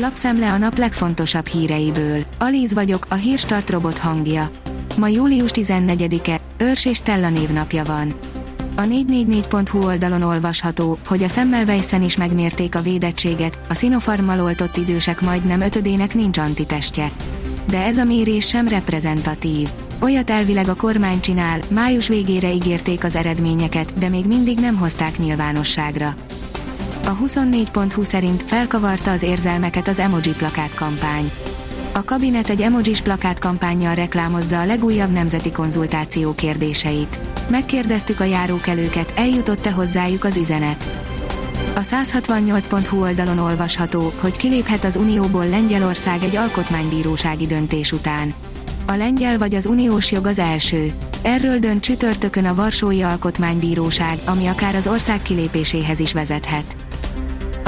Lapszemle a nap legfontosabb híreiből. Alíz vagyok, a hírstart robot hangja. Ma július 14-e, Őrs és Stella névnapja van. A 444.hu oldalon olvasható, hogy a Semmelweisen is megmérték a védettséget, a Sinopharmmal oltott idősek majdnem ötödének nincs antitestje. De ez a mérés sem reprezentatív. Olyat elvileg a kormány csinál, május végére ígérték az eredményeket, de még mindig nem hozták nyilvánosságra. A 24.20 szerint felkavarta az érzelmeket az emoji plakát kampány. A kabinet egy emojis plakát kampányjal reklámozza a legújabb nemzeti konzultáció kérdéseit. Megkérdeztük a járókelőket, eljutott-e hozzájuk az üzenet. A 168.hu oldalon olvasható, hogy kiléphet az Unióból Lengyelország egy alkotmánybírósági döntés után. A lengyel vagy az uniós jog az első. Erről dönt csütörtökön a Varsói Alkotmánybíróság, ami akár az ország kilépéséhez is vezethet.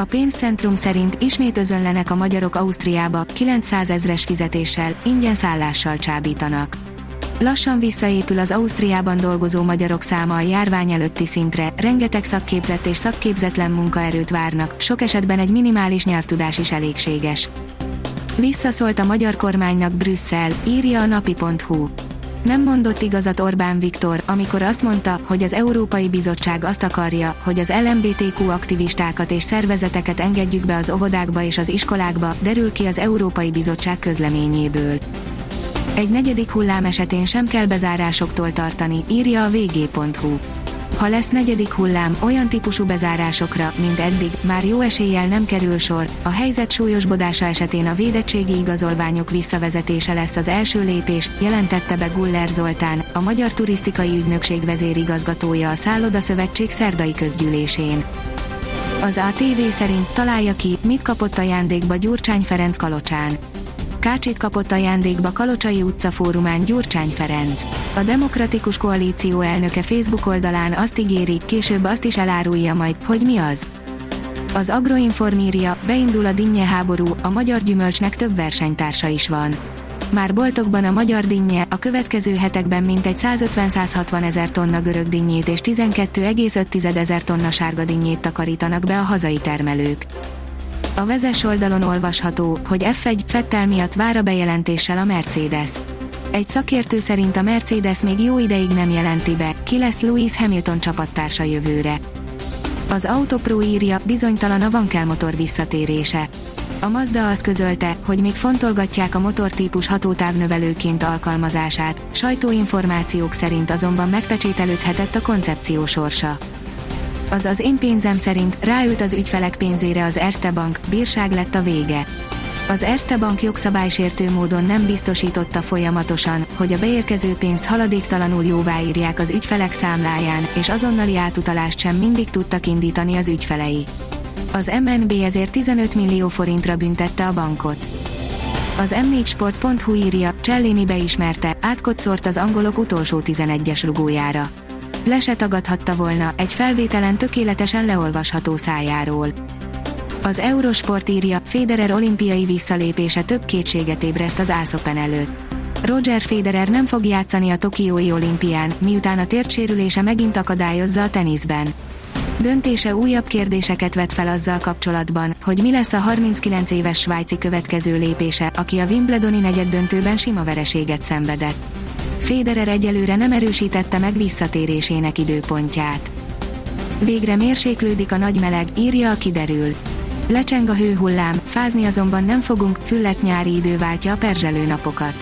A pénzcentrum szerint ismét özönlenek a magyarok Ausztriába, 900 ezres fizetéssel, ingyen szállással csábítanak. Lassan visszaépül az Ausztriában dolgozó magyarok száma a járvány előtti szintre, rengeteg szakképzett és szakképzetlen munkaerőt várnak, sok esetben egy minimális nyelvtudás is elégséges. Visszaszólt a magyar kormánynak Brüsszel, írja a napi.hu. Nem mondott igazat Orbán Viktor, amikor azt mondta, hogy az Európai Bizottság azt akarja, hogy az LMBTQ aktivistákat és szervezeteket engedjük be az óvodákba és az iskolákba, derül ki az Európai Bizottság közleményéből. Egy negyedik hullám esetén sem kell bezárásoktól tartani, írja a vg.hu. Ha lesz negyedik hullám, olyan típusú bezárásokra, mint eddig, már jó eséllyel nem kerül sor, a helyzet súlyosbodása esetén a védettségi igazolványok visszavezetése lesz az első lépés, jelentette be Guller Zoltán, a Magyar Turisztikai Ügynökség vezérigazgatója a Szálloda Szövetség szerdai közgyűlésén. Az ATV szerint találja ki, mit kapott ajándékba Gyurcsány Ferenc Kalocsán. Kácsit kapott ajándékba Kalocsai utca fórumán Gyurcsány Ferenc. A Demokratikus Koalíció elnöke Facebook oldalán azt ígéri, később azt is elárulja majd, hogy mi az. Az Agroinform írja, beindul a dinnye háború, a magyar gyümölcsnek több versenytársa is van. Már boltokban a magyar dinnye a következő hetekben mintegy 150-160 ezer tonna görög dinnyét és 12,5 ezer tonna sárga dinnyét takarítanak be a hazai termelők. A vezes oldalon olvasható, hogy F1 Fettel miatt vár a bejelentéssel a Mercedes. Egy szakértő szerint a Mercedes még jó ideig nem jelenti be, ki lesz Lewis Hamilton csapattársa jövőre. Az Autopro írja, bizonytalan a Vankel motor visszatérése. A Mazda azt közölte, hogy még fontolgatják a motortípus hatótávnövelőként alkalmazását, sajtóinformációk szerint azonban megpecsételődhetett a koncepció sorsa az az én pénzem szerint ráült az ügyfelek pénzére az Erste Bank, bírság lett a vége. Az Erste Bank jogszabálysértő módon nem biztosította folyamatosan, hogy a beérkező pénzt haladéktalanul jóváírják az ügyfelek számláján, és azonnali átutalást sem mindig tudtak indítani az ügyfelei. Az MNB ezért 15 millió forintra büntette a bankot. Az m4sport.hu írja, Cellini beismerte, átkot szórt az angolok utolsó 11-es rugójára le se tagadhatta volna, egy felvételen tökéletesen leolvasható szájáról. Az Eurosport írja, Federer olimpiai visszalépése több kétséget ébreszt az Ászopen előtt. Roger Federer nem fog játszani a Tokiói olimpián, miután a térdsérülése megint akadályozza a teniszben. Döntése újabb kérdéseket vet fel azzal kapcsolatban, hogy mi lesz a 39 éves svájci következő lépése, aki a Wimbledoni negyeddöntőben sima vereséget szenvedett. Federer egyelőre nem erősítette meg visszatérésének időpontját. Végre mérséklődik a nagy meleg, írja a kiderül. Lecseng a hőhullám, fázni azonban nem fogunk, füllet nyári idő váltja a perzselő napokat.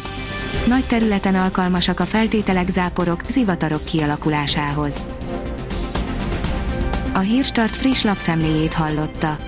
Nagy területen alkalmasak a feltételek záporok, zivatarok kialakulásához. A Hírstart friss lapszemléjét hallotta.